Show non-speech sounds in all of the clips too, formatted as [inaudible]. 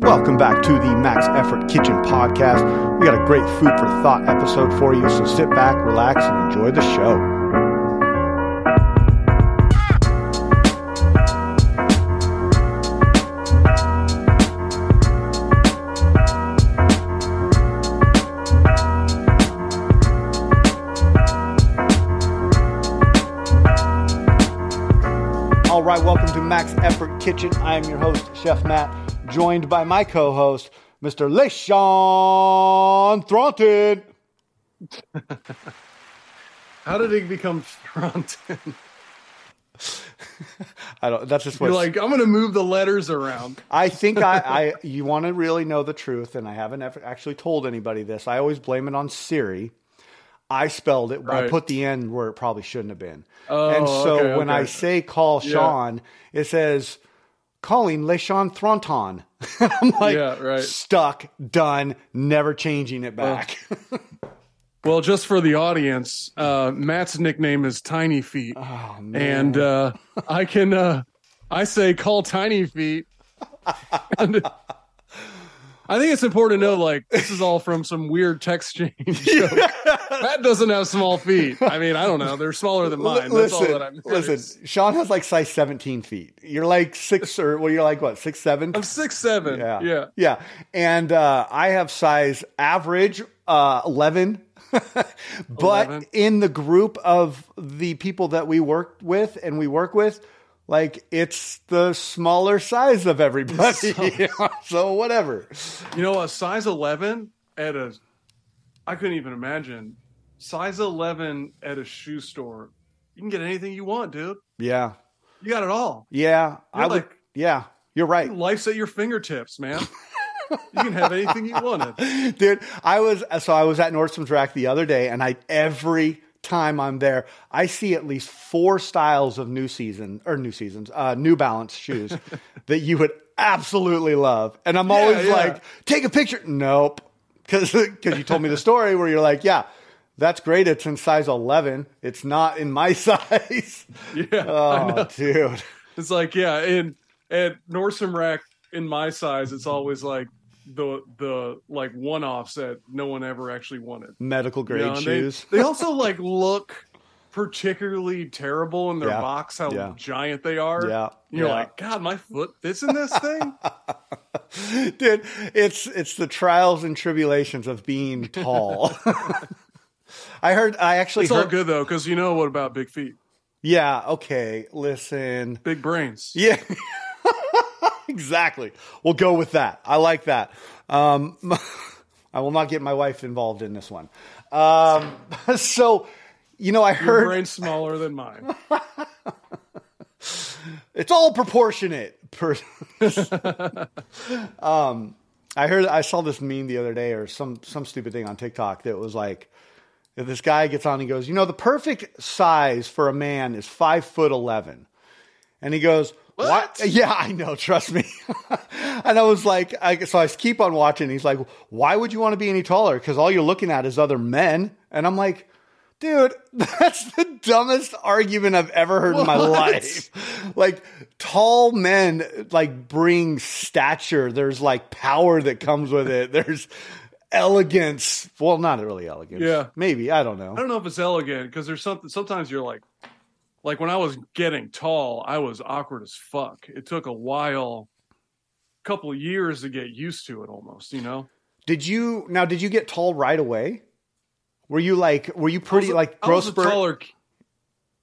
Welcome back to the Max Effort Kitchen podcast. We got a great food for thought episode for you, so sit back, relax, and enjoy the show. All right, welcome to Max Effort Kitchen. I am your host, Chef Matt, joined by my co-host, Mr. LeSean Thronton. [laughs] How did he become Thronton? [laughs] I don't. That's just You're like, I'm gonna move the letters around. I think I. [laughs] I you want to really know the truth, and I haven't ever actually told anybody this. I always blame it on Siri. I spelled it. I put the N where it probably shouldn't have been. Oh, and so okay, when I say call Yeah. Sean, it says calling LeSean Thronton. [laughs] I'm like Yeah, right. stuck, done, never changing it back. Well, just for the audience, uh, Matt's nickname is Tiny Feet, oh man. and uh, I can uh, I say call Tiny Feet. And [laughs] I think it's important to know, like, this is all [laughs] from some weird text change. joke. Matt doesn't have small feet. I mean, I don't know; they're smaller than mine. That's listen, all that I'm. listen. Sean has like size 17 feet. You're like six or well, you're like what six seven? I'm six seven. Yeah. yeah. Yeah. And uh, I have size average uh, 11. [laughs] but 11. in the group of the people that we work with and we work with, like it's the smaller size of everybody. [laughs] [laughs] so whatever. You know, a size 11 at a, I couldn't even imagine. Size 11 at a shoe store. You can get anything you want, dude. Yeah. You got it all. Yeah. I would. like- Yeah. You're right. Life's at your fingertips, man. [laughs] you can have anything you wanted. Dude, I was so I was at Nordstrom's rack the other day, and I every time I'm there, I see at least four styles of new season or new seasons, uh, New Balance shoes [laughs] that you would absolutely love, and I'm always yeah. like, take a picture. Nope, because because [laughs] you told me the story where you're like, yeah. That's great. It's in size 11. It's not in my [laughs] size. Yeah. Oh, dude. It's like, yeah, And at Nordstrom Rack in my size, it's always like the the like one offs that no one ever actually wanted. Medical You grade know, and they- shoes. They, also like look particularly terrible in their Yeah. box, how Yeah. giant they are. Yeah. You're Yeah. like, God, my foot fits in this thing. [laughs] Dude, it's it's the trials and tribulations of being tall. [laughs] I heard I actually It's all heard good though, because you know what about big feet, Yeah, okay. Listen. big brains. Yeah. Exactly. We'll go with that. I like that. Um [laughs] I will not get my wife involved in this one. Um [laughs] so you know, I Your heard brain's smaller than mine. [laughs] it's all proportionate. Per- um, I heard I saw this meme the other day or some some stupid thing on TikTok that was like this guy gets on and he goes, you know, the perfect size for a man is five foot eleven, and he goes. What? Why? [laughs] Yeah, I know. Trust me. [laughs] and I was like, I, so I keep on watching. He's like, why would you want to be any taller? Because all you're looking at is other men. And I'm like, dude, [laughs] that's the dumbest argument I've ever heard in my life. Like tall men like bring stature. There's like power that comes with it. There's elegance. Well, not really elegance. Yeah. Maybe. I don't know. I don't know if it's elegant because there's something. Sometimes you're like, like when I was getting tall, I was awkward as fuck. It took a while, couple of years to get used to it. Almost, you know. Did you now did you get tall right away? Were you like were you pretty a- like growth was a spurt? taller.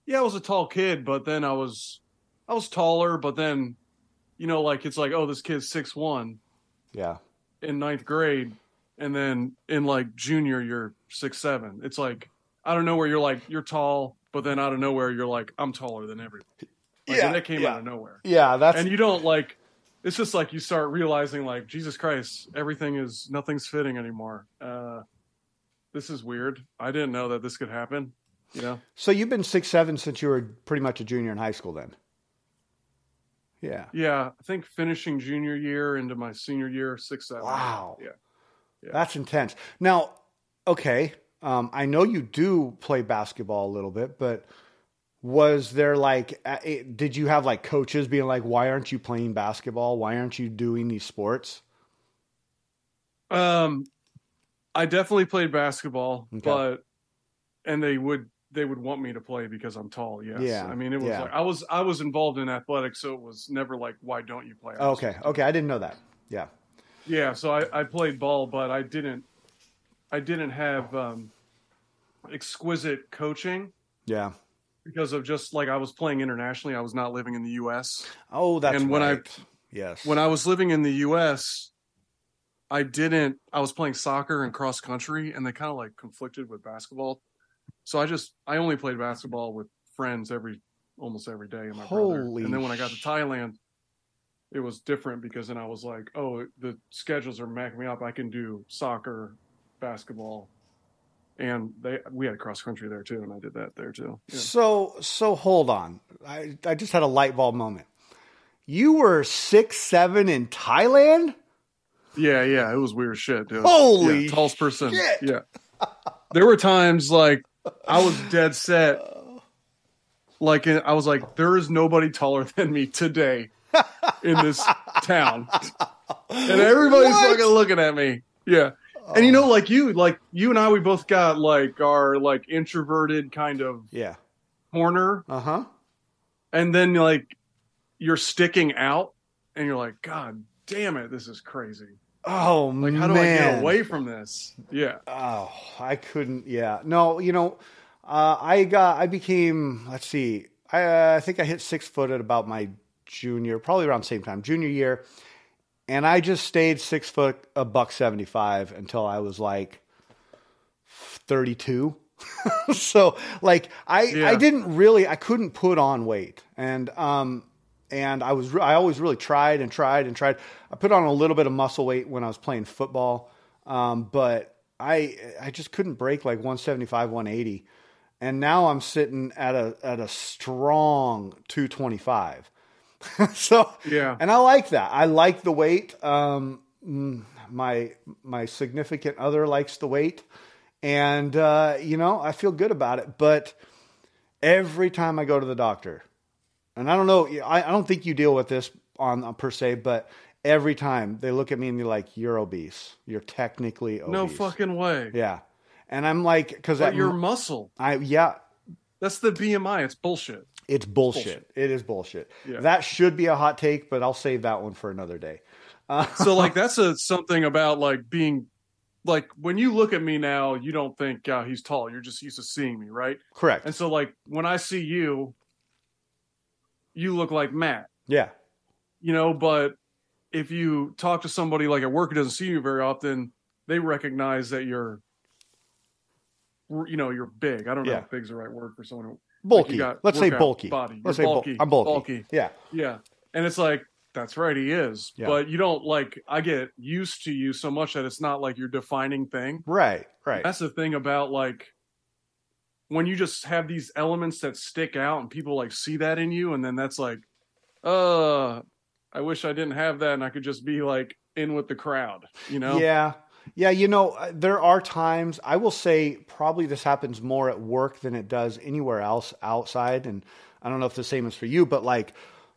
Yeah, I was a tall kid, but then I was, I was taller, but then, you know, like it's like, oh, this kid's six one Yeah. in ninth grade, and then in like junior, you're six seven. It's like I don't know where you're like you're tall, but then out of nowhere you're like I'm taller than everybody. Like, Yeah, and that came yeah. out of nowhere, Yeah, that's and you don't like. It's just like you start realizing, like Jesus Christ, everything is nothing's fitting anymore. Uh, this is weird. I didn't know that this could happen. You know. so you've been six seven since you were pretty much a junior in high school then. Yeah. Yeah, I think finishing junior year into my senior year, six seven. Wow. Yeah. Yeah. That's intense. Now, okay, um, I know you do play basketball a little bit, but was there like, did you have like coaches being like, why aren't you playing basketball? Why aren't you doing these sports? Um, I definitely played basketball, Okay. but and they would they would want me to play because I'm tall. Yes. Yeah, I mean, it was yeah. like I was I was involved in athletics, so it was never like, why don't you play? I Okay, okay, I didn't know that. Yeah, Yeah. So I, I played ball, but I didn't I didn't have um, exquisite coaching yeah. because of just like I was playing internationally. I was not living in the U.S. Oh, that's And when I- yes, when I was living in the U.S., I didn't. I was playing soccer and cross country, and they kind of like conflicted with basketball. So I just I only played basketball with friends every almost every day. And my brother. And then when I got to Thailand, it was different because then I was like, oh, the schedules are macking me up. I can do soccer, basketball, and they we had a cross country there too, and I did that there too. Yeah. So so hold on. I I just had a light bulb moment. You were six seven in Thailand. Yeah, yeah, it was weird shit, dude. Holy yeah, tallest person. shit. Yeah. There were times like I was dead set. Like I was like, there is nobody taller than me today in this town, and everybody's What? fucking looking at me. Yeah, and you know, like you, like you and I, we both got like our like introverted kind of Yeah. corner, Uh huh. and then like you're sticking out, and you're like, God damn it, this is crazy. Oh Like, how do man. I get away from this? Yeah. Oh, I couldn't. Yeah, no. You know, uh, I got. I became. Let's see. I, uh, I think I hit six foot at about my junior, probably around the same time, junior year, and I just stayed six foot, a buck seventy five until I was like thirty two. [laughs] so, like, I Yeah. I didn't really. I couldn't put on weight, and um. And I was, I always really tried and tried and tried. I put on a little bit of muscle weight when I was playing football, um, but I I just couldn't break like 175, 180, and now I'm sitting at a at a strong 225. [laughs] so Yeah. and I like that. I like the weight. Um, my my significant other likes the weight, and uh, you know I feel good about it. But every time I go to the doctor, and I don't know, I, I don't think you deal with this on, on per se, but every time they look at me and they're like, "You're obese. You're technically obese." No fucking way. Yeah, and I'm like, because your muscle. I yeah, That's the BMI. It's bullshit. It's bullshit. Bullshit. It is bullshit. Yeah. That should be a hot take, but I'll save that one for another day. [laughs] So like that's a something about like being like when you look at me now, you don't think uh, he's tall. You're just used to seeing me, right? Correct. And so like when I see you, you look like Matt, yeah. you know. But if you talk to somebody like at work who doesn't see you very often, they recognize that you're, you know, you're big. I don't know Yeah. if big's the right word for someone who Bulky. got Let's say bulky. body. Let's You're say bul- bulky. I'm bulky. Bulky. Yeah. Yeah. And it's like, that's right, he is. Yeah. But you don't like, I get used to you so much that it's not like your defining thing. Right. Right. That's the thing about like, when you just have these elements that stick out and people like see that in you, and then that's like, uh, I wish I didn't have that and I could just be like in with the crowd, you know? Yeah. Yeah, you know, uh, there are times I will say probably this happens more at work than it does anywhere else outside and I don't know if the same is for you, but like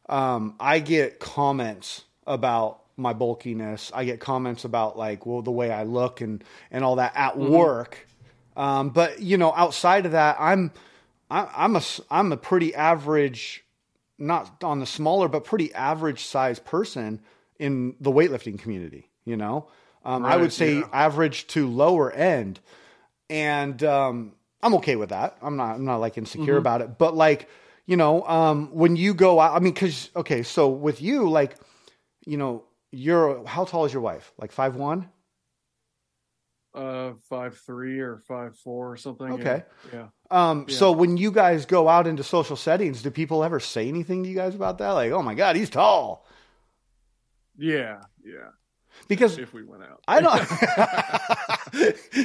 um I get comments about my bulkiness. I get comments about like well the way I look and and all that at work. Um but you know, outside of that, I'm I, I'm a I'm a pretty average not on the smaller but pretty average size person in the weightlifting community you know um, i would say yeah. average to lower end and um, i'm okay with that i'm not i'm not like insecure Mm-hmm. about it but like you know um, when you go out i mean because okay so with you like you know you're how tall is your wife like five one Uh, five three or five four or something. Okay. Yeah. um, Yeah. so when you guys go out into social settings do people ever say anything to you guys about that like oh my god he's tall Yeah. Yeah. Because If we went out. I don't.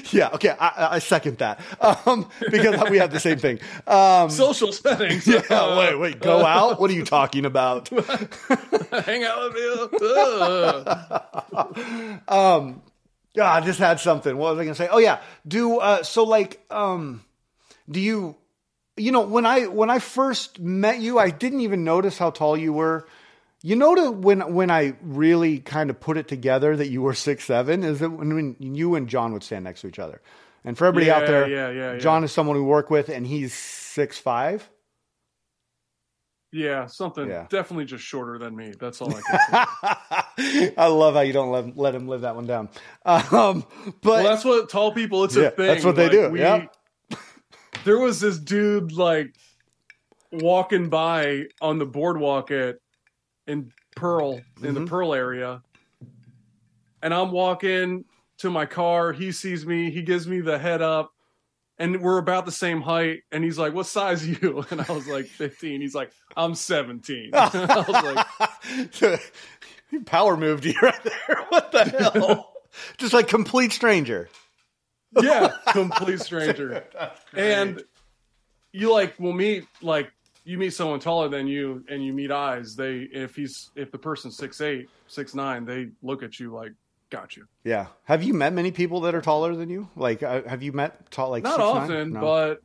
[laughs] yeah. Okay. I, I second that um, because we have the same thing. Um, Social settings. [laughs] yeah. Wait. Wait. Go out. What are you talking about? [laughs] Hang out with me. Uh. um, yeah. I just had something. What was I going to say? Oh yeah. Do uh, so. Like, um, do you? You know, when I when I first met you, I didn't even notice how tall you were. You know, to, when when I really kind of put it together that you were six seven is that when, when you and John would stand next to each other. And for everybody out there, yeah, yeah, yeah. John is someone we work with, and he's six five. Yeah, something Yeah. definitely just shorter than me. That's all I can say. [laughs] I love how you don't let, let him live that one down. [laughs] Um, but well, that's what tall people. It's Yeah, a thing. that's what they Like, do, We, yeah. There was this dude like walking by on the boardwalk at in Pearl in the Mhm. Pearl area, and I'm walking to my car. He sees me. He gives me the head up. And we're about the same height, and he's like, "What size are you?" [laughs] And I was like, "15." He's like, "I'm 17." [laughs] I was like, [laughs] power moved you right there. What the hell? Just like complete stranger. "Yeah, complete stranger." and you like will meet like you meet someone taller than you and you meet eyes they if he's if the person's six eight six nine they look at you like got you Yeah. Have you met many people that are taller than you? Like, uh, have you met tall like not 6'9"? often No. but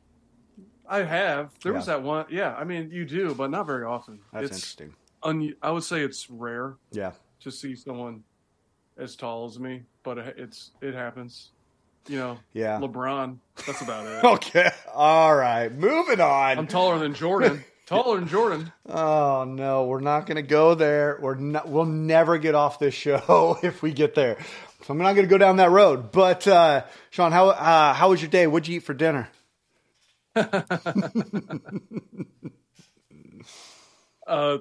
i have there was that one yeah i mean you do but not very often that's it's interesting. un, i would say it's rare Yeah. to see someone as tall as me but it's it happens you know Yeah. lebron that's about it [laughs] Okay. All right. Moving on. i'm taller than jordan [laughs] taller than jordan Oh no, we're not going to go there. We're not. We'll never get off this show [laughs] if we get there. So I'm not going to go down that road. But uh, Sean, how uh, how was your day? What'd you eat for dinner? [laughs] [laughs] uh,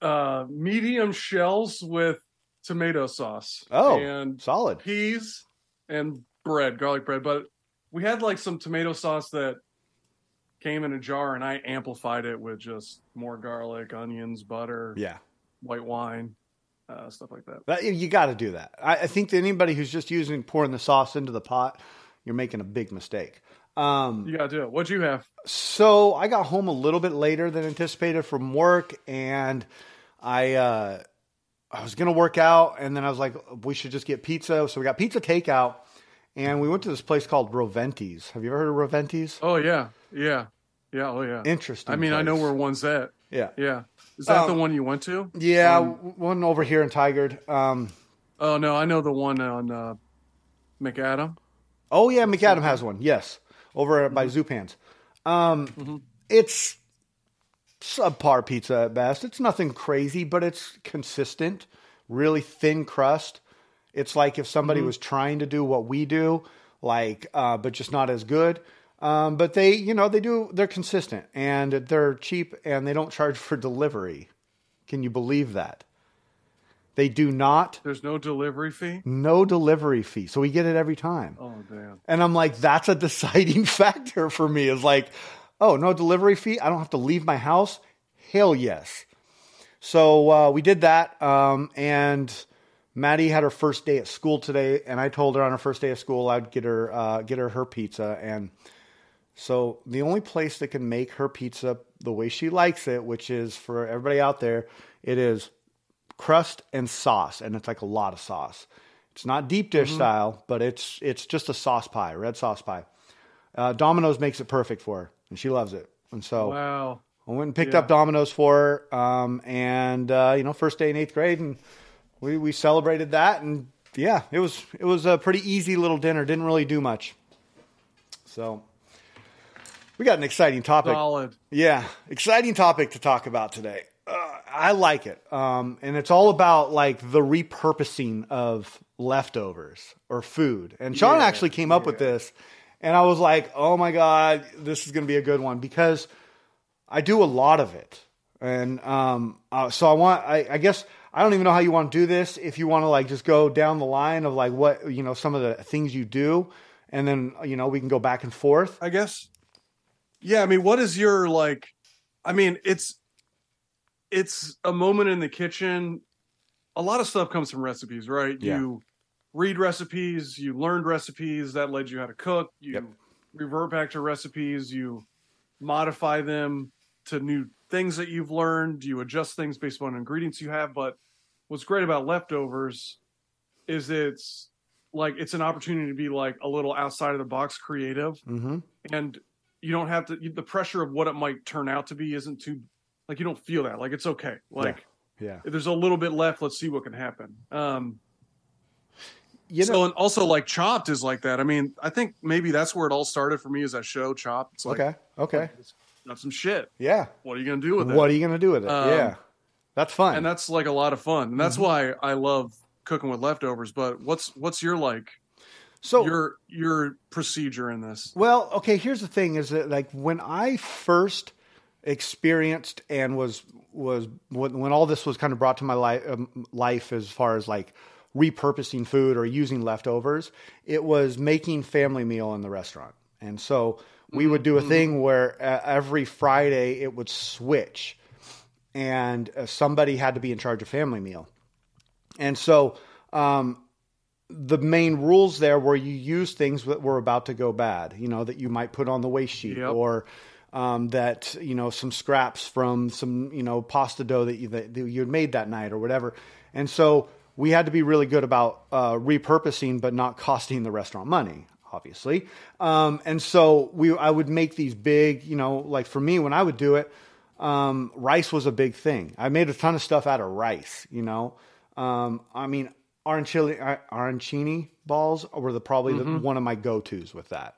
uh, medium shells with tomato sauce. Oh, and solid. peas and bread, garlic bread. But we had like some tomato sauce that came in a jar, and I amplified it with just more garlic, onions, butter, Yeah, white wine, uh, stuff like that. that, you got to do that. I, I think that anybody who's just using pouring the sauce into the pot, you're making a big mistake. Um, You gotta do it. What'd you have? So I got home a little bit later than anticipated from work, and I uh, I was gonna work out, and then I was like, we should just get pizza. So we got pizza takeout, and we went to this place called Roventi's. Have you ever heard of Roventi's? Oh yeah, yeah, yeah. Oh yeah. Interesting. I mean, I know where one's at. Yeah, Yeah. Is that Um, the one you went to? yeah, Um, one over here in Tigard. Um, Oh no, I know the one on uh, Macadam. oh yeah, Macadam has one. Yes, over by Zupans. Um, Mhm. it's subpar pizza at best. It's nothing crazy, but it's consistent, really thin crust. It's like if somebody was trying to do what we do, like, uh, but just not as good. Um, but they, you know, they do. They're consistent and they're cheap, and they don't charge for delivery. Can you believe that? They do not. There's no delivery fee. No delivery fee, so we get it every time. Oh damn. And I'm like, that's a deciding [laughs] factor for me. Is like, oh, no delivery fee. I don't have to leave my house. Hell yes. So uh, we did that, um, and Maddie had her first day at school today, and I told her on her first day of school I'd get her uh, get her her pizza, and so the only place that can make her pizza the way she likes it, which is for everybody out there, it is crust and sauce, and it's like a lot of sauce. It's not deep dish style, but it's it's just a sauce pie, red sauce pie. Uh, Domino's makes it perfect for her, and she loves it. And so Wow. I went and picked Yeah. up Domino's for her, um, and uh, you know, first day in eighth grade, and we we celebrated that, and yeah, it was it was a pretty easy little dinner. Didn't really do much. So we got an exciting topic. Solid. Yeah, exciting topic to talk about today. Uh, I like it, um, and it's all about like the repurposing of leftovers or food. And Sean Yeah, actually came up with this, and I was like, "Oh my god, this is going to be a good one," because I do a lot of it, and um, uh, so I want. I, I guess I don't even know how you want to do this. If you want to like just go down the line of like what you know some of the things you do, and then you know we can go back and forth. I guess. Yeah, I mean, what is your like? I mean, it's it's a moment in the kitchen. A lot of stuff comes from recipes, right? Yeah. You read recipes, you learned recipes that led you how to cook. You Yep. revert back to recipes, you modify them to new things that you've learned. You adjust things based on ingredients you have. But what's great about leftovers is it's like it's an opportunity to be like a little outside of the box creative Mm-hmm. and you don't have to the pressure of what it might turn out to be isn't too like you don't feel that like it's okay like Yeah. if there's a little bit left, let's see what can happen. Um, You so know. and also like Chopped is like that. I mean, I think maybe that's where it all started for me. Is that show Chopped? It's like, okay. Okay. it's some shit. Yeah. What are you gonna do with it? What are you gonna do with it? Um, yeah. That's fun. and that's like a lot of fun, and that's why I love cooking with leftovers. But what's what's your like so your your procedure in this? Well, okay, here's the thing is that like when I first experienced and was was when, when all this was kind of brought to my life um, life as far as like repurposing food or using leftovers, it was making family meal in the restaurant. And so we would do a thing where uh, every Friday it would switch and uh, somebody had to be in charge of family meal. And so um, the main rules there were you use things that were about to go bad, you know, that you might put on the waste sheet Yep. or um, that, you know, some scraps from some, you know, pasta dough that you, that you had made that night or whatever. And so we had to be really good about uh, repurposing, but not costing the restaurant money, obviously. Um, and so we, I would make these big, you know, like for me, when I would do it, um, rice was a big thing. I made a ton of stuff out of rice, you know. Um, I mean, arancini, uh, arancini balls were the probably the, one of my go tos with that.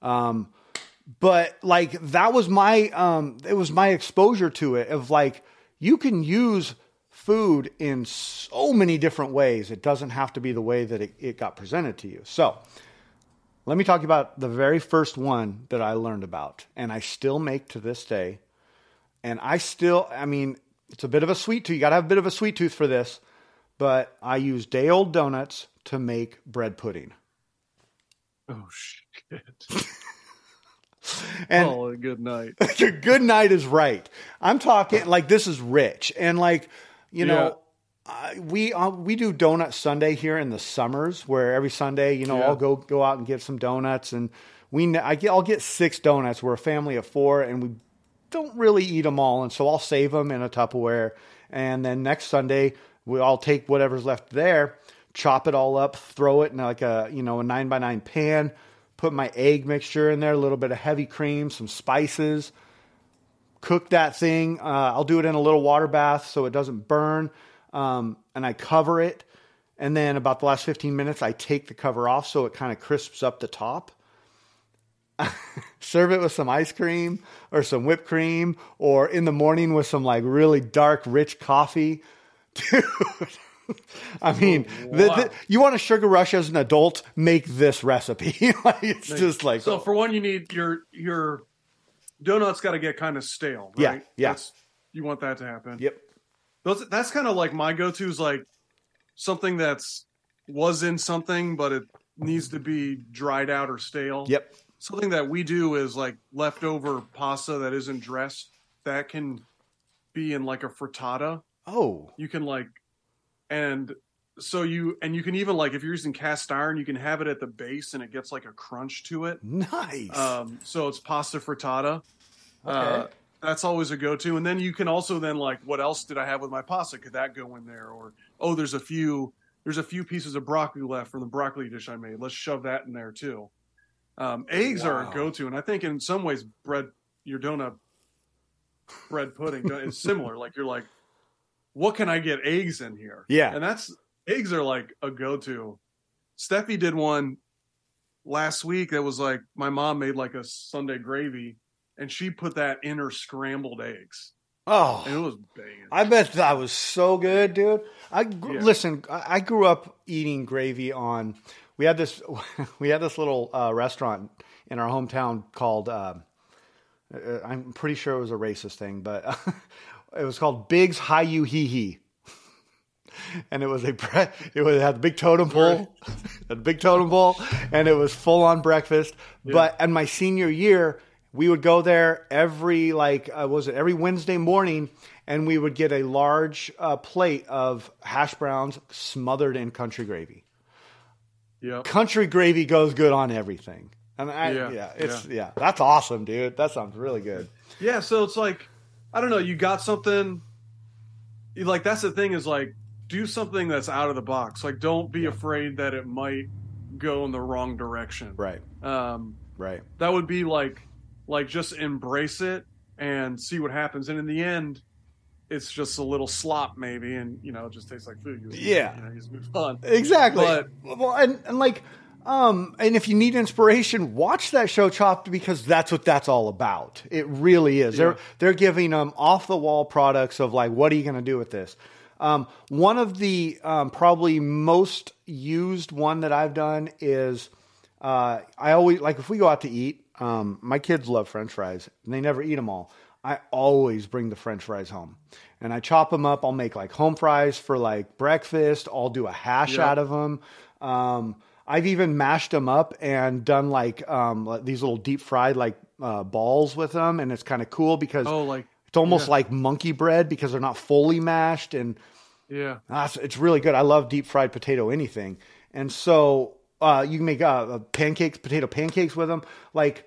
Um, but like that was my um, it was my exposure to it of like you can use food in so many different ways. It doesn't have to be the way that it, it got presented to you. So let me talk about the very first one that I learned about, and I still make to this day. And I still, I mean, it's a bit of a sweet tooth. You got to have a bit of a sweet tooth for this, but I use day old donuts to make bread pudding. Oh shit! And oh, good night. [laughs] your good night is right. I'm talking like this is rich and like you know. Uh, we uh, we do donut Sunday here in the summers, where every Sunday, you know, Yeah. I'll go go out and get some donuts, and we I get I'll get six donuts. We're a family of four, and we don't really eat them all, and so I'll save them in a Tupperware, and then next Sunday we all take whatever's left there, chop it all up, throw it in like a you know a nine by nine pan, put my egg mixture in there, a little bit of heavy cream, some spices, cook that thing. Uh, I'll do it in a little water bath so it doesn't burn, um, and I cover it. And then about the last 15 minutes, I take the cover off so it kind of crisps up the top. [laughs] Serve it with some ice cream or some whipped cream, or in the morning with some like really dark, rich coffee. Dude, I mean, the, the, you want a sugar rush as an adult? Make this recipe. [laughs] like, it's just like So for one, you need your your donuts got to get kind of stale. Yeah, Right? yeah. That's, you want that to happen. yep, Those that's kind of like my go-to is like something that's was in something, but it needs to be dried out or stale. yep, Something that we do is like leftover pasta that isn't dressed. That can be in like a frittata. Oh, You can like, and so you and you can even like if you're using cast iron, you can have it at the base and it gets like a crunch to it. nice. Um, so it's pasta frittata. Uh, Okay. that's always a go-to. And then you can also then like, what else did I have with my pasta? Could that go in there? Or oh, there's a few there's a few pieces of broccoli left from the broccoli dish I made. Let's shove that in there too. Um, eggs are a go-to, and I think in some ways bread your donut bread pudding is similar. [laughs] like you're like, what can I get eggs in here? Yeah. and that's eggs are like a go-to. Steffi did one last week that was like my mom made like a Sunday gravy and she put that in her scrambled eggs oh, and it was banging. I bet that was so good, dude. I gr- Yeah. listen. I grew up eating gravy on. We had this. [laughs] We had this little uh, restaurant in our hometown called. um uh, I'm pretty sure it was a racist thing, but [laughs] it was called Big's Hayu Hee Hee. [laughs] And it was a bre- it was it had a big totem pole, a [laughs] big totem pole, and it was full on breakfast. But in my senior year, we would go there every like uh, was it every Wednesday morning, and we would get a large uh, plate of hash browns smothered in country gravy. Yep. Country gravy goes good on everything, and I, yeah, Yeah, it's yeah. that's awesome, dude. That sounds really good. Yeah, so it's like I don't know, you got something like that's the thing is like do something that's out of the box. Like don't be afraid that it might go in the wrong direction. Right, Um right, that would be like like just embrace it and see what happens and in the end it's just a little slop maybe, and you know, it just tastes like food. You Yeah. you know, you just move on. Exactly. But- well, and, and like, um, and if you need inspiration, watch that show Chopped because that's what that's all about. It really is. They're they're giving them off the wall products of like, what are you going to do with this? Um, one of the um, probably most used one that I've done is uh, I always like if we go out to eat. Um, my kids love French fries, and they never eat them all. I always bring the French fries home, and I chop them up. I'll make like home fries for like breakfast. I'll do a hash Yeah. out of them. I've even mashed them up and done like um, these little deep fried like uh, balls with them, and it's kind of cool because Oh, like it's almost yeah. like monkey bread because they're not fully mashed and yeah, Ah, it's- it's really good. I love deep fried potato anything, and so uh, you can make uh, uh, pancakes, potato pancakes with them, like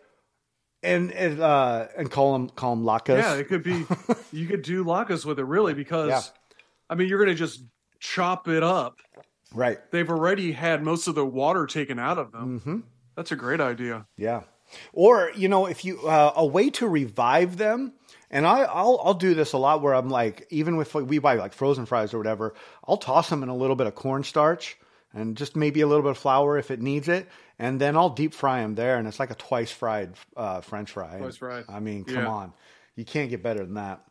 and and, uh, and call them call them latkes. yeah. It could be [laughs] you could do latkes with it really because Yeah. I mean you're gonna just chop it up. Right. They've already had most of the water taken out of them. Mm-hmm. That's a great idea. Yeah. Or you know, if you uh, a way to revive them, and I I'll I'll do this a lot where I'm like, even if we buy like frozen fries or whatever, I'll toss them in a little bit of cornstarch and just maybe a little bit of flour if it needs it, and then I'll deep fry them there, and it's like a twice fried uh, French fry. Twice fried. I mean, come Yeah. on, you can't get better than that.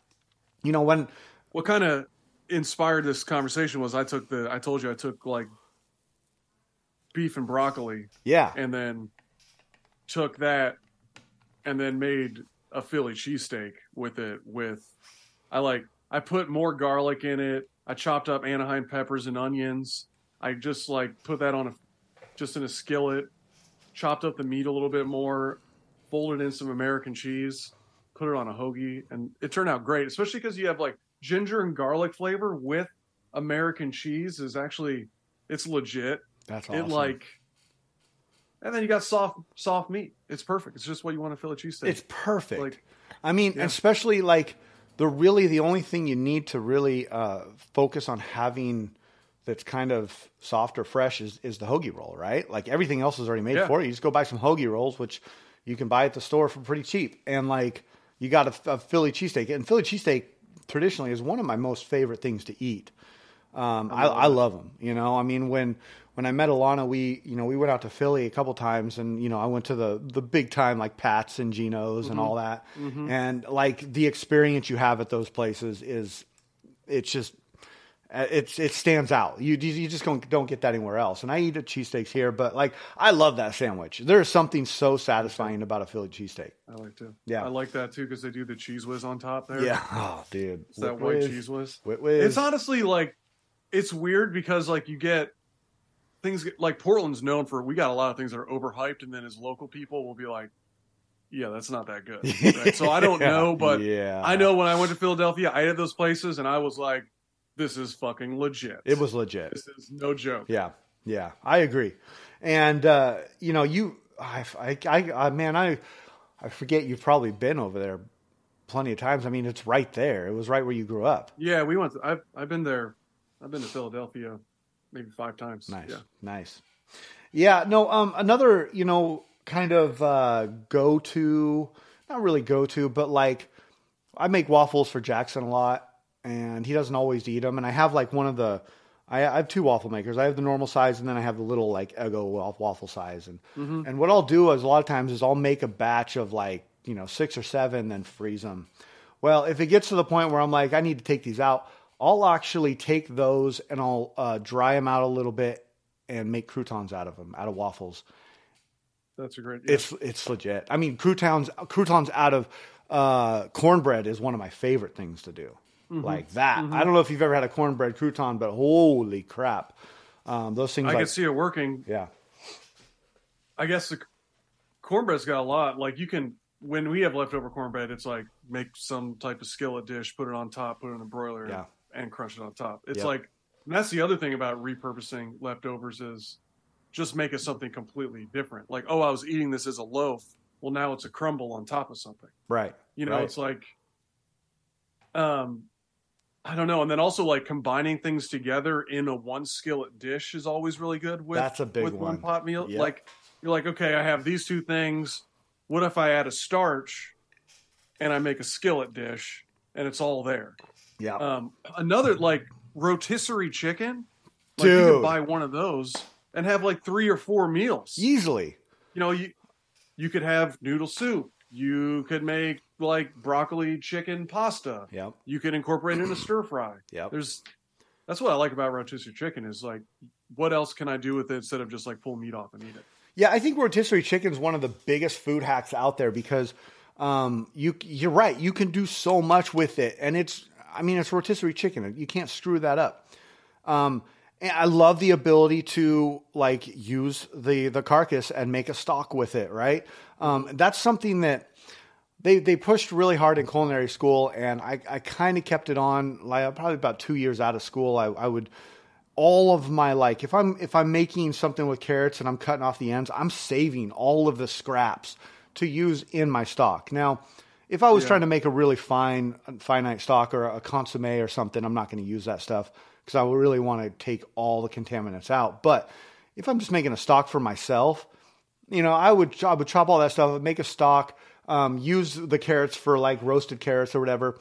You know when What kind of inspired this conversation was I took the I told you I took like beef and broccoli yeah and then took that and then made a Philly cheesesteak with it with I like I put more garlic in it. I chopped up Anaheim peppers and onions. I just like put that on a just in a skillet, chopped up the meat a little bit more, folded in some American cheese, put it on a hoagie, and it turned out great, especially because you have like ginger and garlic flavor with American cheese is actually it's legit. that's awesome. It like, and then you got soft soft meat. It's perfect. It's just what you want to fill a cheesesteak. It's perfect. Like- I mean, Yeah. especially like the really the only thing you need to really uh, focus on having that's kind of soft or fresh is, is the hoagie roll, right? Like everything else is already made Yeah. for you. You just go buy some hoagie rolls, which you can buy at the store for pretty cheap. And like you got a, a Philly cheesesteak, and Philly cheesesteak traditionally is one of my most favorite things to eat. Um, I, I love them. You know, I mean, when when I met Alana, we you know we went out to Philly a couple times, and you know I went to the the big time like Pat's and Geno's and all that, and like the experience you have at those places is it's just Uh, it's it stands out. You you just don't don't get that anywhere else. And I eat at cheesesteaks here, but like I love that sandwich. There is something so satisfying about a Philly cheesesteak. I like to. Yeah. I like that too because they do the Cheez Whiz on top there. Yeah. Oh, dude. it's that white Cheez Whiz. Whip whiz. It's honestly like, it's weird because like you get things like Portland's known for. We got a lot of things that are overhyped, and then as local people will be like, "Yeah, that's not that good." [laughs] Right? So I don't know, but yeah, I know when I went to Philadelphia, I ate those places, and I was like, "This is fucking legit." it was legit. This is no joke. Yeah, yeah, I agree. And uh, you know, you, I, I, I, I- man, I, I forget you've probably been over there plenty of times. I mean, it's right there. It was right where you grew up. Yeah, we went. To, I've I've been there. I've been to Philadelphia maybe five times. Nice, Yeah. nice. Yeah, no. Um, another, you know, kind of uh, go to, not really go to, but like, I make waffles for Jackson a lot, and he doesn't always eat them. And I have like one of the, I, I have two waffle makers. I have the normal size, and then I have the little like Eggo waffle size. And and what I'll do is a lot of times is I'll make a batch of like you know six or seven, then freeze them. Well, if it gets to the point where I'm like, I need to take these out, I'll actually take those and I'll uh, dry them out a little bit and make croutons out of them, out of waffles. That's a great. Yeah. It's it's legit. I mean, croutons croutons out of uh, cornbread is one of my favorite things to do. Mm-hmm. Like that. I don't know if you've ever had a cornbread crouton, but holy crap, um, those things. I like, can see it working. yeah, I guess the cornbread's got a lot. Like you can, when we have leftover cornbread, it's like make some type of skillet dish, put it on top, put it in a broiler, Yeah. and crush it on top. It's Yep. like that's the other thing about repurposing leftovers is just make it something completely different. Like, oh, I was eating this as a loaf. Well, now it's a crumble on top of something. right. You know, Right. it's like, um, I don't know. And then also like combining things together in a one skillet dish is always really good with That's a big with one. one pot meal. Yep. Like you're like, okay, I have these two things. What if I add a starch and I make a skillet dish and it's all there? Yeah. Um, another like rotisserie chicken. Like, you Dude. could buy one of those and have like three or four meals. Easily. You know, you you could have noodle soup. You could make like broccoli chicken pasta. Yep. You could incorporate it in a stir fry. Yep. There's that's what I like about rotisserie chicken is like what else can I do with it instead of just like pull meat off and eat it? Yeah, I think rotisserie chicken is one of the biggest food hacks out there because um, you you're right. You can do so much with it, and it's I mean it's rotisserie chicken. You can't screw that up. Um, I love the ability to like use the the carcass and make a stock with it. Right. Um, that's something that they they pushed really hard in culinary school, and I I kind of kept it on. Like probably about two years out of school, I, I would all of my like if I'm if I'm making something with carrots and I'm cutting off the ends, I'm saving all of the scraps to use in my stock. Now, if I was Yeah. trying to make a really fine finite stock or a consomme or something, I'm not going to use that stuff because I would really want to take all the contaminants out. But if I'm just making a stock for myself, you know, I would I would chop all that stuff, make a stock, um, use the carrots for like roasted carrots or whatever,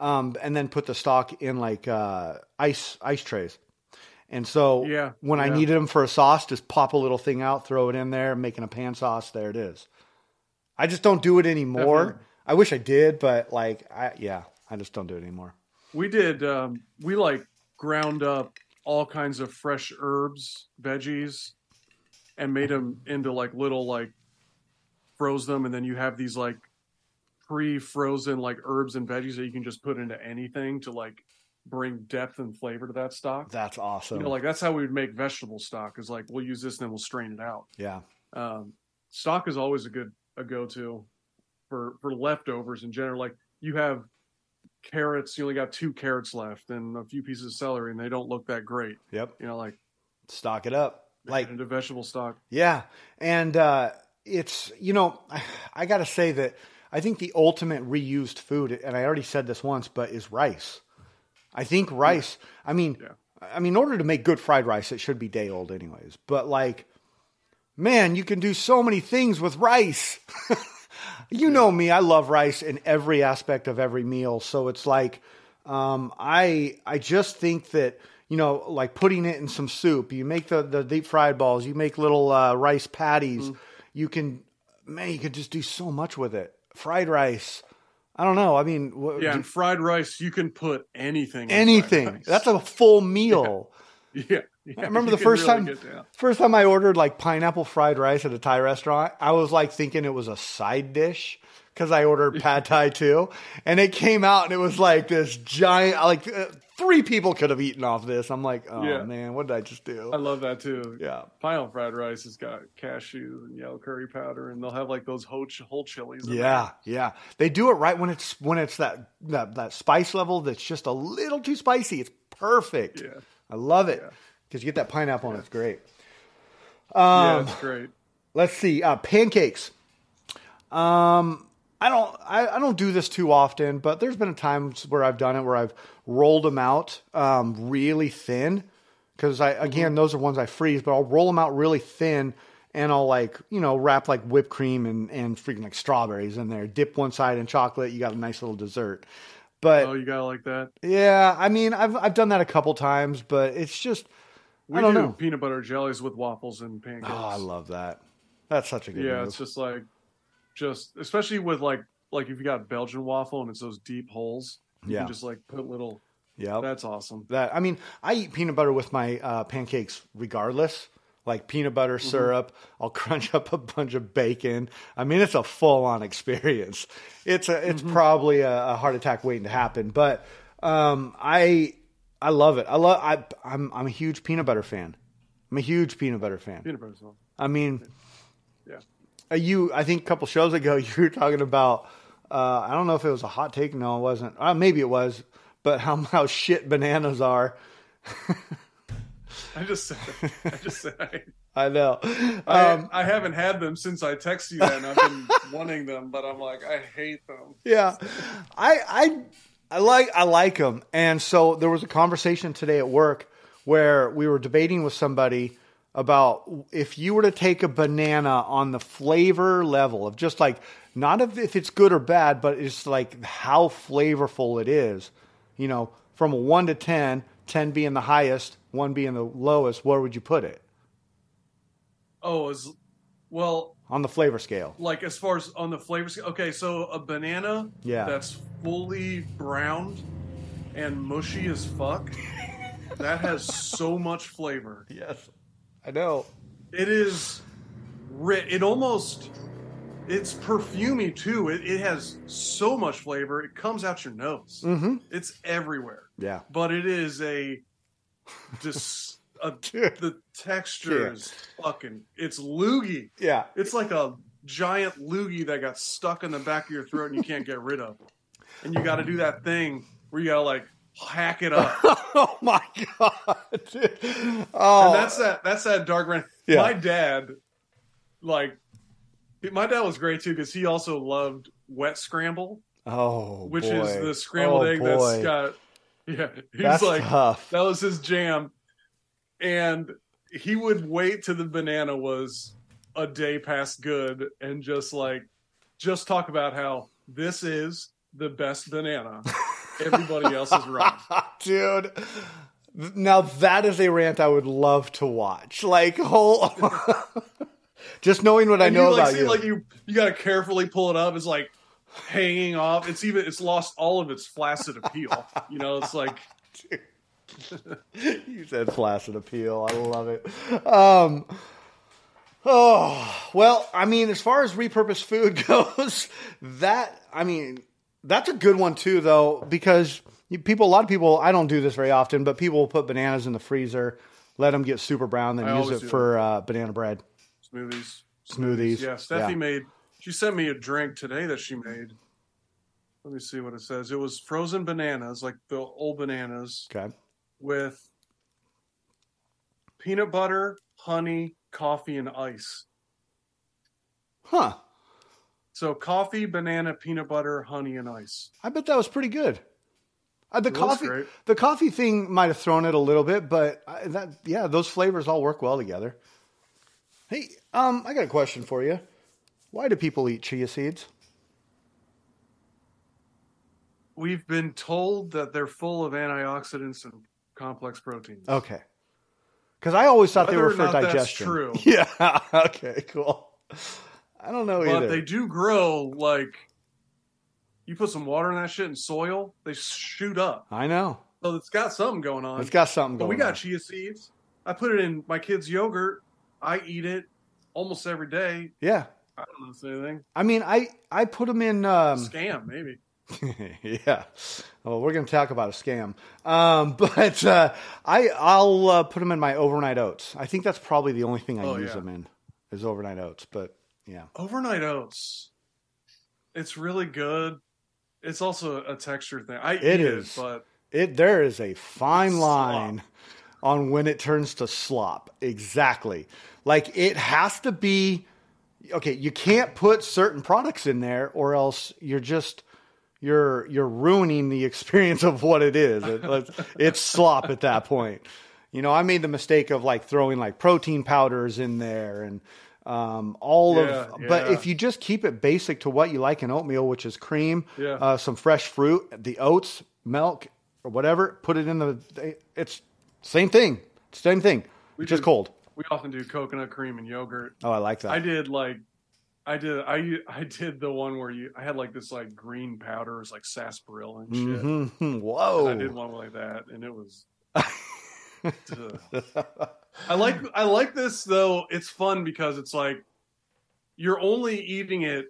um, and then put the stock in like uh, ice ice trays. And so Yeah, when I needed them for a sauce, just pop a little thing out, throw it in there, making a pan sauce. There it is. I just don't do it anymore. Definitely. I wish I did, but like, I, yeah, I just don't do it anymore. We did um we like ground up all kinds of fresh herbs, veggies and made them into like little like froze them and then you have these like pre-frozen like herbs and veggies that you can just put into anything to like bring depth and flavor to that stock. That's awesome. You know, like that's how we would make vegetable stock. Is like we'll use this and then we'll strain it out. yeah, Um, stock is always a good a go to for for leftovers in general. Like you have carrots, you only got two carrots left and a few pieces of celery, and they don't look that great. yep. You know, like Stock it up. Like, into vegetable stock. Yeah. And uh, it's, you know, I got to say that I think the ultimate reused food, and I already said this once, but is rice. I think rice, I mean, Yeah. I mean, in order to make good fried rice, it should be day old, anyways. But like, man, you can do so many things with rice. [laughs] you know me, I love rice in every aspect of every meal. So it's like, um, I I just think that you know, like putting it in some soup. You make the the deep fried balls. You make little uh, rice patties. You can, man, you could just do so much with it. Fried rice. I don't know. I mean, Yeah, do- and fried rice, you can put anything. anything. That's a full meal. [laughs] yeah. yeah I remember you the first really time, first time I ordered like pineapple fried rice at a Thai restaurant. I was like thinking it was a side dish because I ordered pad Thai too, and it came out and it was like this giant. Like uh, three people could have eaten off this. I'm like, oh Yeah. man, what did I just do? I love that too. yeah, Pineapple fried rice has got cashews and yellow curry powder, and they'll have like those whole, ch- whole chilies. in yeah, yeah. They do it right when it's when it's that that that spice level that's just a little too spicy. It's perfect. Yeah. I love it Yeah. because you get that pineapple and it's great. yeah, Um, it's great. Let's see, uh, pancakes. Um, I don't, I, I don't do this too often, but there's been a times where I've done it where I've rolled them out um, really thin because I again those are ones I freeze, but I'll roll them out really thin and I'll like you know wrap like whipped cream and and freaking like strawberries in there, dip one side in chocolate, you got a nice little dessert. But Oh, you got like that. yeah, I mean I've I've done that a couple times, but it's just We I don't do know. peanut butter jellies with waffles and pancakes. oh I love that. That's such a good yeah, move. it's just like, just especially with like like if you got Belgian waffle and it's those deep holes. You Yeah. can just like put little. Yeah, That's awesome. that I mean, I eat peanut butter with my uh, pancakes regardless. Like peanut butter syrup, I'll [laughs] crunch up a bunch of bacon. I mean, it's a full-on experience. It's a, it's probably a, a heart attack waiting to happen. But um, I, I love it. I love. I, I'm, I'm a huge peanut butter fan. I'm a huge peanut butter fan. Peanut butter. I mean, you. I think a couple shows ago [laughs] you were talking about. Uh, I don't know if it was a hot take. No, it wasn't. Uh, maybe it was. But how [laughs] how shit bananas are. I just said. I just said. I, [laughs] I know. I, Um, I haven't had them since I texted you that, and I've been wanting them, but I'm like, I hate them. yeah, I I I like I like them, and so there was a conversation today at work where we were debating with somebody about if you were to take a banana on the flavor level of just like not if, if it's good or bad, but it's like how flavorful it is. You know, from a one to 10, 10 being the highest, one being the lowest, where would you put it Oh, as well, on the flavor scale? like as far as on the flavor scale. Okay, so a banana Yeah. that's fully browned and mushy as fuck. that has so much flavor. [laughs] Yes, I know. It is. It almost it's perfumey too. It, it has so much flavor. It comes out your nose. Mm-hmm. It's everywhere. Yeah. But it is a just a, [laughs] the texture is fucking. It's loogie. Yeah. It's like a giant loogie that got stuck in the back of your throat and you can't get rid of. And you got to do that thing where you got to like hack it up. [laughs] oh my god. dude. Oh, And that's that. That's that dark red. Yeah. My dad, like, my dad was great too because he also loved wet scramble, oh, which boy. is the scrambled Oh, egg boy. that's got. [laughs] Yeah, he's That's like tough. that was his jam, and he would wait till the banana was a day past good and just like just talk about how this is the best banana. [laughs] Everybody else is wrong. [laughs] Dude. Now that is a rant I would love to watch. Like whole [laughs] just knowing what I know you like about see you. like you you gotta carefully pull it up. It's like hanging off. It's even it's lost all of its flaccid appeal. You know, it's like [laughs] you said flaccid appeal. I love it. Um, oh well, I mean, as far as repurposed food goes, that I mean, that's a good one too, though, because people, a lot of people, I don't do this very often, but people will put bananas in the freezer, let them get super brown, then I use it for uh, banana bread, smoothies. smoothies. Yeah, Steffi made. She sent me a drink today that she made. Let me see what it says. It was frozen bananas, like the old bananas, Okay. with peanut butter, honey, coffee, and ice. Huh. So coffee, banana, peanut butter, honey, and ice. I bet that was pretty good. Uh, the It coffee, the coffee thing might have thrown it a little bit, but I, that yeah, those flavors all work well together. Hey, um, I got a question for you. Why do people eat chia seeds? We've been told that they're full of antioxidants and complex proteins. Okay, because I always thought they Whether were or for digestion. true. [laughs] Yeah. Okay. Cool. I don't know either. but either. they do grow like you put some water in that shit and soil, they shoot up. I know. So it's got something going on. It's got something But going. we got on. chia seeds. I put it in my kids' yogurt. I eat it almost every day. Yeah. I don't know if anything. I mean, I I put them in. Um, Scam, maybe. [laughs] yeah. Well, we're going to talk about a scam. Um, [laughs] but uh, I I'll uh, put them in my overnight oats. I think that's probably the only thing I Oh, use yeah. them in is overnight oats. But yeah, Overnight oats. It's really good. It's also a texture thing. I It eat is. it, but it there is a fine Slop. line on when it turns to slop. Exactly. Like it has to be okay, you can't put certain products in there or else you're just you're you're ruining the experience of what it is. It, it's slop at that point. You know, I made the mistake of like throwing like protein powders in there and um, all Yeah, of. But if you just keep it basic to what you like in oatmeal, which is cream, Yeah. uh, some fresh fruit, the oats, milk, or whatever, put it in the. It's same thing. Same thing. We just cold. we often do coconut cream and yogurt. Oh, I like that. I did like I did I I did the one where you I had like this like green powder, it was like sarsaparilla and shit. Mhm. Whoa. I did one like that, and it was. [laughs] I like I like this though. It's fun because it's like you're only eating it.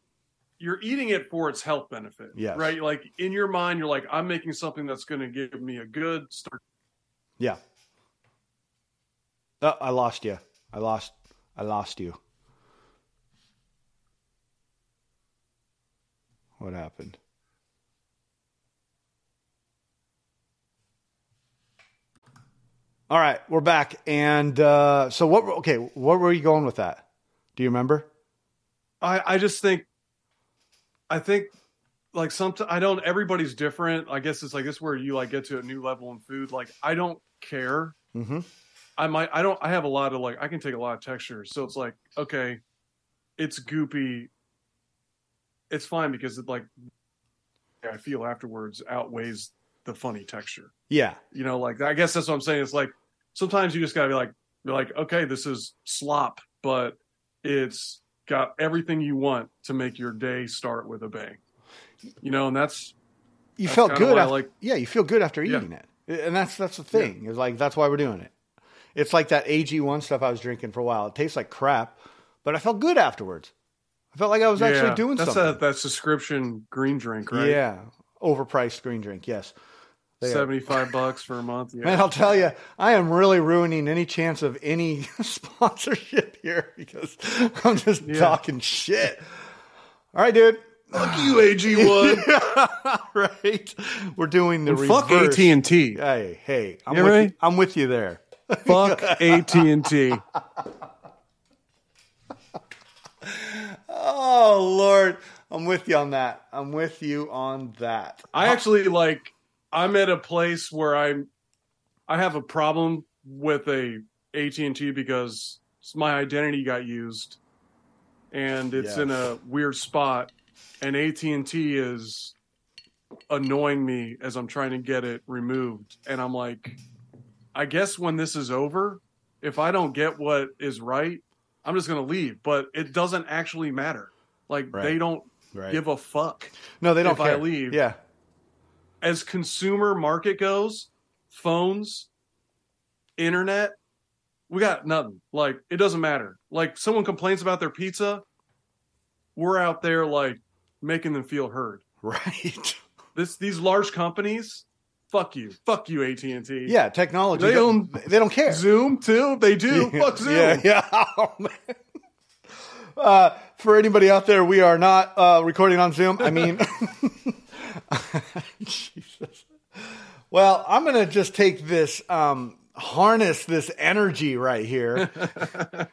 You're eating it for its health benefit, Yes. right? Like in your mind, you're like, I'm making something that's going to give me a good start. Yeah. Oh, I lost you. I lost. I lost you. What happened? All right, we're back. And uh, so, what? Okay, where were you going with that? Do you remember? I I just think, I think, like sometimes I don't. Everybody's different. I guess it's like this where you like get to a new level in food. Like I don't care. Mm-hmm. I might I don't I have a lot of like I can take a lot of textures. So it's like, okay, it's goopy. It's fine because it like I feel afterwards outweighs the funny texture. Yeah. You know, like I guess that's what I'm saying. It's like sometimes you just gotta be like, you're like, okay, this is slop, but it's got everything you want to make your day start with a bang. You know, and that's You That's felt good after, like- yeah, you feel good after Yeah. eating it. And that's that's the thing. It's like that's why we're doing it. It's like that AG1 stuff I was drinking for a while. It tastes like crap, but I felt good afterwards. I felt like I was actually yeah, doing that's something. a that subscription green drink, right? Yeah. Overpriced green drink, yes. They. Seventy five bucks for a month. Yeah. Man, I'll tell you, I am really ruining any chance of any [laughs] sponsorship here because I'm just Yeah. talking shit. All right, dude. Fuck you, AG one. [laughs] right. We're doing the Fuck reverse. AT and T. Hey, hey, I'm You with hear you. I'm with you there. Fuck [laughs] AT and T. Oh Lord, I'm with you on that. I'm with you on that. I actually like. I'm at a place where I'm. I have a problem with a AT and T because my identity got used, and it's in a weird spot, and AT and T is annoying me as I'm trying to get it removed, and I'm like, I guess when this is over, if I don't get what is right, I'm just gonna leave. But it doesn't actually matter. Like Right. they don't right. give a fuck no, they don't if I care. leave. Yeah, as consumer market goes, phones, internet, we got nothing. Like it doesn't matter. Like someone complains about their pizza, we're out there like making them feel heard. right. [laughs] This these large companies, fuck you, fuck you, AT and T. Yeah, technology. They own- they don't care. Zoom too. They do. Fuck Zoom. Yeah, yeah. [laughs] Oh, man. Uh, for anybody out there, we are not uh, recording on Zoom. I mean, [laughs] [laughs] Jesus. Well, I'm going to just take this, um, harness this energy right here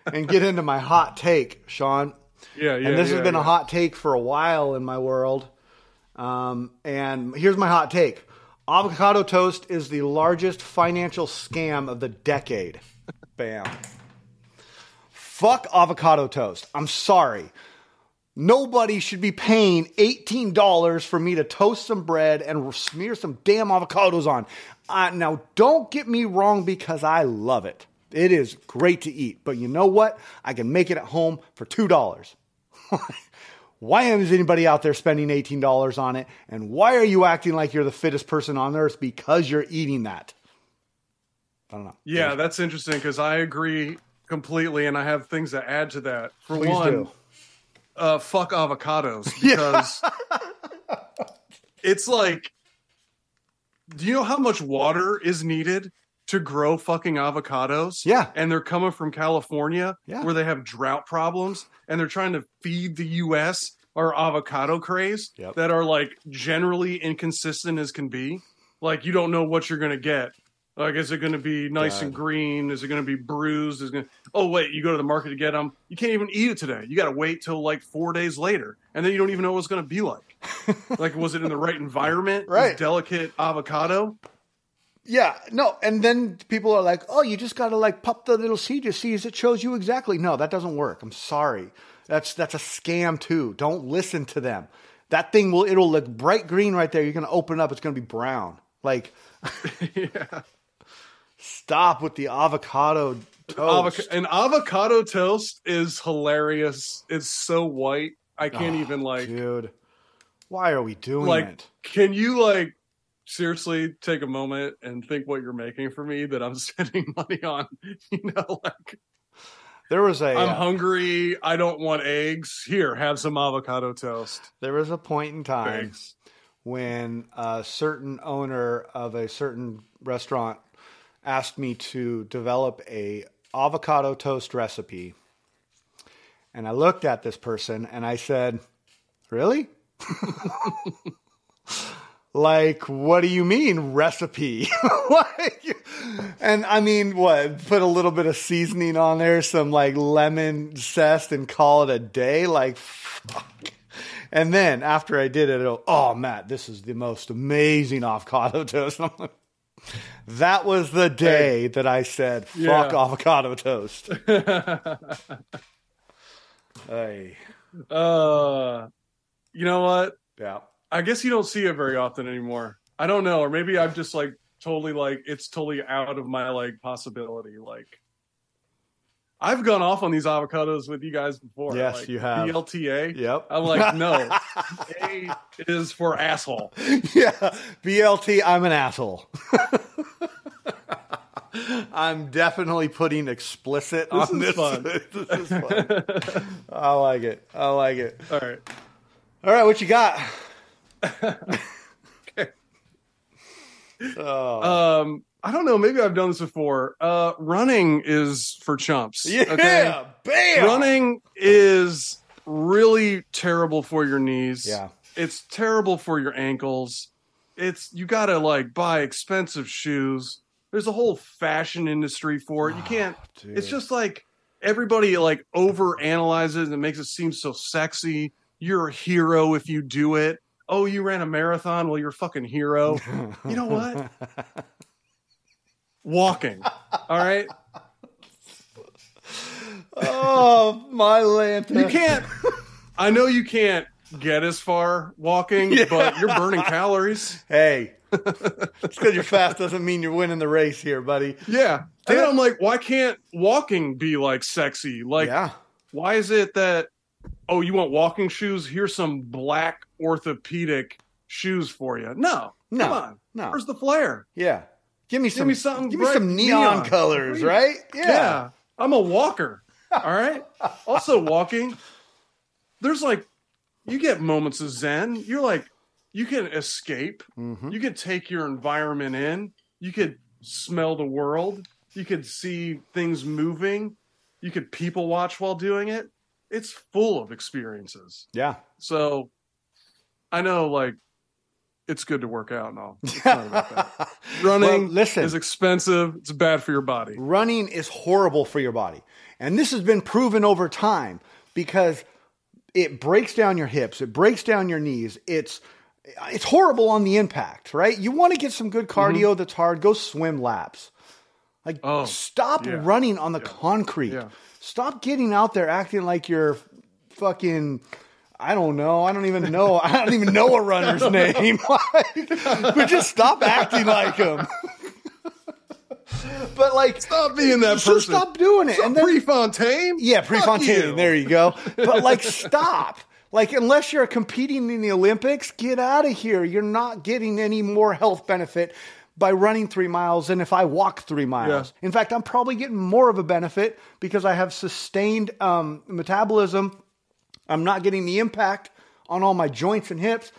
[laughs] and get into my hot take, Sean. Yeah, yeah. and this yeah, has been a hot take for a while in my world. Um, and here's my hot take avocado toast is the largest financial scam of the decade. [laughs] Bam. Fuck avocado toast. I'm sorry. Nobody should be paying $18 for me to toast some bread and smear some damn avocados on. Uh, now, don't get me wrong because I love it. It is great to eat, but you know what? I can make it at home for $2. [laughs] why is anybody out there spending $18 on it? And why are you acting like you're the fittest person on earth because you're eating that? I don't know. Yeah, that's interesting because I agree completely, and I have things to add to that. For Please one, do. Uh, fuck avocados [laughs] because it's like, do you know how much water is needed to grow fucking avocados? Yeah. and they're coming from California Yeah. where they have drought problems, and they're trying to feed the U.S. our avocado craze Yep. that are like generally inconsistent as can be. Like you don't know what you're gonna get. Like, is it going to be nice and green? Is it going to be bruised? Is going? to Oh wait, you go to the market to get them. You can't even eat it today. You got to wait till like four days later, and then you don't even know what it's going to be like. [laughs] like, was it in the right environment? Right. delicate avocado. Yeah, no, and then people are like, "Oh, you just got to like pop the little seed you see as it shows you exactly." No, that doesn't work. I'm sorry. That's that's a scam too. Don't listen to them. That thing will it'll look bright green right there. You're going to open it up, it's going to be brown. Like [laughs] [laughs] yeah. Stop with the avocado toast. Avoc- an avocado toast is hilarious. It's so white. I can't Oh, even like Dude, why are we doing like. it? Can you like seriously take a moment and think what you're making for me that I'm [laughs] spending money on? [laughs] You know, like There was a I'm uh, hungry. I don't want eggs. Here, have some avocado toast. there was a point in time Thanks. when a certain owner of a certain restaurant asked me to develop a avocado toast recipe. And I looked at this person and I said, "Really?" [laughs] like, what do you mean recipe? [laughs] like, and I mean, what? Put a little bit of seasoning on there, some like lemon zest, and call it a day. Like, fuck. And then after I did it, oh, Matt, this is the most amazing avocado [laughs] toast. I'm like, [laughs] that was the day that I said, fuck Yeah. avocado toast. [laughs] hey, uh, you know what? yeah. I guess you don't see it very often anymore. I don't know, or maybe I'm just like totally like it's totally out of my like possibility. Like I've gone off on these avocados with you guys before. Yes, like, you have. BLTA. Yep. I'm like, no, [laughs] A is for asshole. yeah, BLT. I'm an asshole. [laughs] I'm definitely putting explicit This on is this. fun. [laughs] this is fun. I like it. I like it. All right. All right, what you got? Okay. Oh. Um, I don't know. Maybe I've done this before. Uh, running is for chumps. [laughs] yeah, okay? bam. Running is really terrible for your knees. Yeah, It's terrible for your ankles. It's you got to like buy expensive shoes. There's a whole fashion industry for it. You can't. dude. It's just like everybody like over analyzes and makes it seem so sexy. You're a hero if you do it. Oh, you ran a marathon? Well, you're a fucking hero. [laughs] You know what? [laughs] Walking. All right. oh, my lanta. You can't. I know you can't get as far walking, Yeah. but you're burning calories. Hey, just because you're fast doesn't mean you're winning the race here, buddy. Yeah. And then I'm like, why can't walking be like sexy? Like, yeah, why is it that, oh, you want walking shoes? Here's some black orthopedic shoes for you. No. No. Come on. no, Where's the flare? yeah. Give me some. Give me something Give me bright some neon, neon. colors, right? Yeah. I'm a walker. All right. also, walking, there's like, you get moments of zen. You're like, you can escape. Mhm. You can take your environment in. You could smell the world. You could see things moving. You could people watch while doing it. It's full of experiences. Yeah. So I know, like, it's good to work out and all. It's not about that. [laughs] Running Well, listen. is expensive. It's bad for your body. running is horrible for your body. And this has been proven over time because it breaks down your hips, it breaks down your knees. It's it's horrible on the impact, right? You want to get some good mm-hmm. cardio that's hard, go swim laps. Like Oh, stop yeah. running on the concrete. Yeah. Stop getting out there acting like you're fucking I don't know. I don't even know. I don't even know a runner's name. [laughs] Like, but just stop acting like him. [laughs] but like Stop being that just person. stop doing it. And then Prefontaine? yeah, Fuck Prefontaine. you. There you go. But like, [laughs] stop. Like, unless you're competing in the Olympics, get out of here. You're not getting any more health benefit by running three miles than if I walk three miles. In fact, I'm probably getting more of a benefit because I have sustained um, metabolism. I'm not getting the impact on all my joints and hips.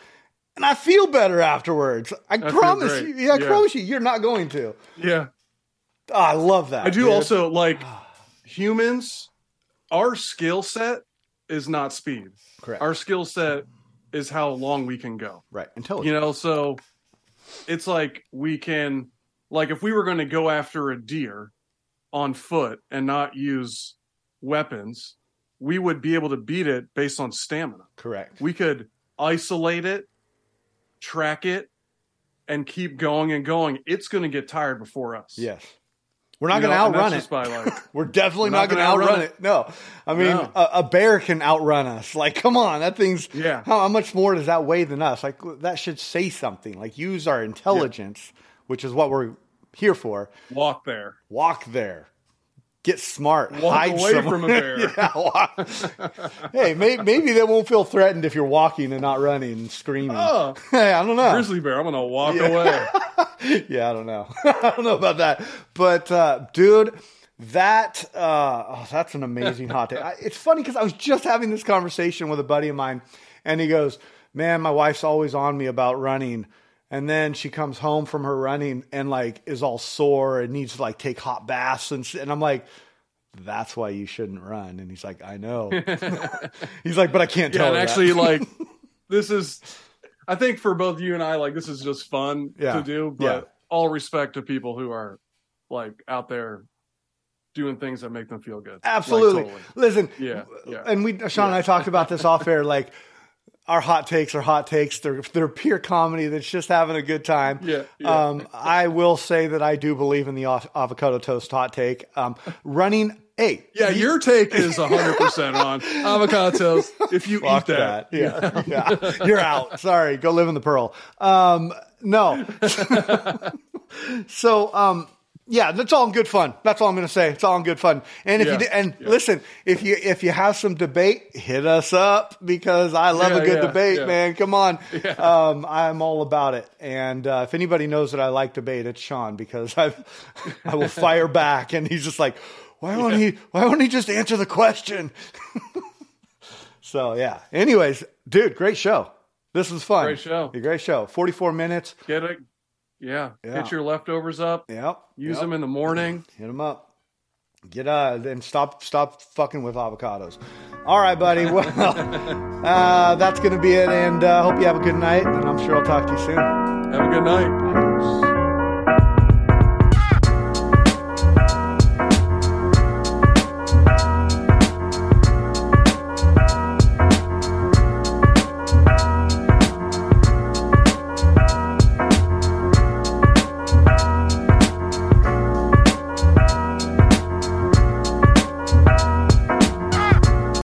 And I feel better afterwards. I promise you. Yeah, I Yeah. promise you, you're not going to. Yeah. Oh, I love that. I do dude. also like ah. humans, our skill set is not speed. Correct. Our skill set is how long we can go. right. Until You know, so it's like we can like if we were going to go after a deer on foot and not use weapons, we would be able to beat it based on stamina. Correct. We could isolate it, track it, and keep going and going. It's going to get tired before us. Yes. We're not going to outrun it. by like [laughs] We're definitely We're not, not going to outrun, outrun it. No. I mean, No. a, a bear can outrun us. Like, come on, that thing's Yeah. how, how much more does that weigh than us? Like, that should say something. Like, use our intelligence, which is what we're here for. walk there. Walk there. Get smart. Walk hide away somewhere. from a bear. [laughs] Yeah, hey, may, maybe they won't feel threatened if you're walking and not running and screaming. Oh, [laughs] Hey, I don't know. grizzly bear, I'm going to walk away. [laughs] yeah, I don't know. I don't know about that. But uh, dude, that uh, oh, that's an amazing hot take. I, it's funny because I was just having this conversation with a buddy of mine, and he goes, "Man, my wife's always on me about running." And then she comes home from her running and like is all sore and needs to like take hot baths and s- and I'm like, that's why you shouldn't run. And he's like, I know. [laughs] he's like, but I can't Yeah, tell. and her that." actually, like, [laughs] this is, I think for both you and I, like, this is just fun Yeah. to do, but Yeah. all respect to people who are, like, out there doing things that make them feel good. Like, Absolutely. totally. Listen, Yeah, yeah. and we Sean and I talked about this off air. Like our hot takes are hot takes. They're they're pure comedy. That's just having a good time. Yeah, yeah. Um, I will say that I do believe in the avocado toast hot take. Um, running. eight. Yeah, your take is 100% on [laughs] avocado toast if you eat that. Yeah, [laughs] yeah. You're out. Sorry. Go live in the pearl. Um, no. [laughs] so, um, yeah, that's all in good fun. That's all I'm going to say. It's all in good fun. And if Yeah, you do, and yeah. listen, if you if you have some debate, hit us up because I love Yeah, a good debate, man. Come on, [laughs] um, I'm all about it. And uh, if anybody knows that I like debate, it's Sean because [laughs] I I will fire back, and he's just like, why won't he? Why won't he just answer the question? [laughs] so yeah. Anyways, dude, great show. This was fun. Great show. A great show. 44 minutes. Get it. Yeah. Yeah. Get your leftovers up. Yep. Use yep. them in the morning. [clears throat] Hit them up. Get uh and stop stop fucking with avocados. All right, buddy. [laughs] Well, [laughs] uh, that's gonna be it, and uh, hope you have a good night. And I'm sure I'll talk to you soon. Have a good night. Bye.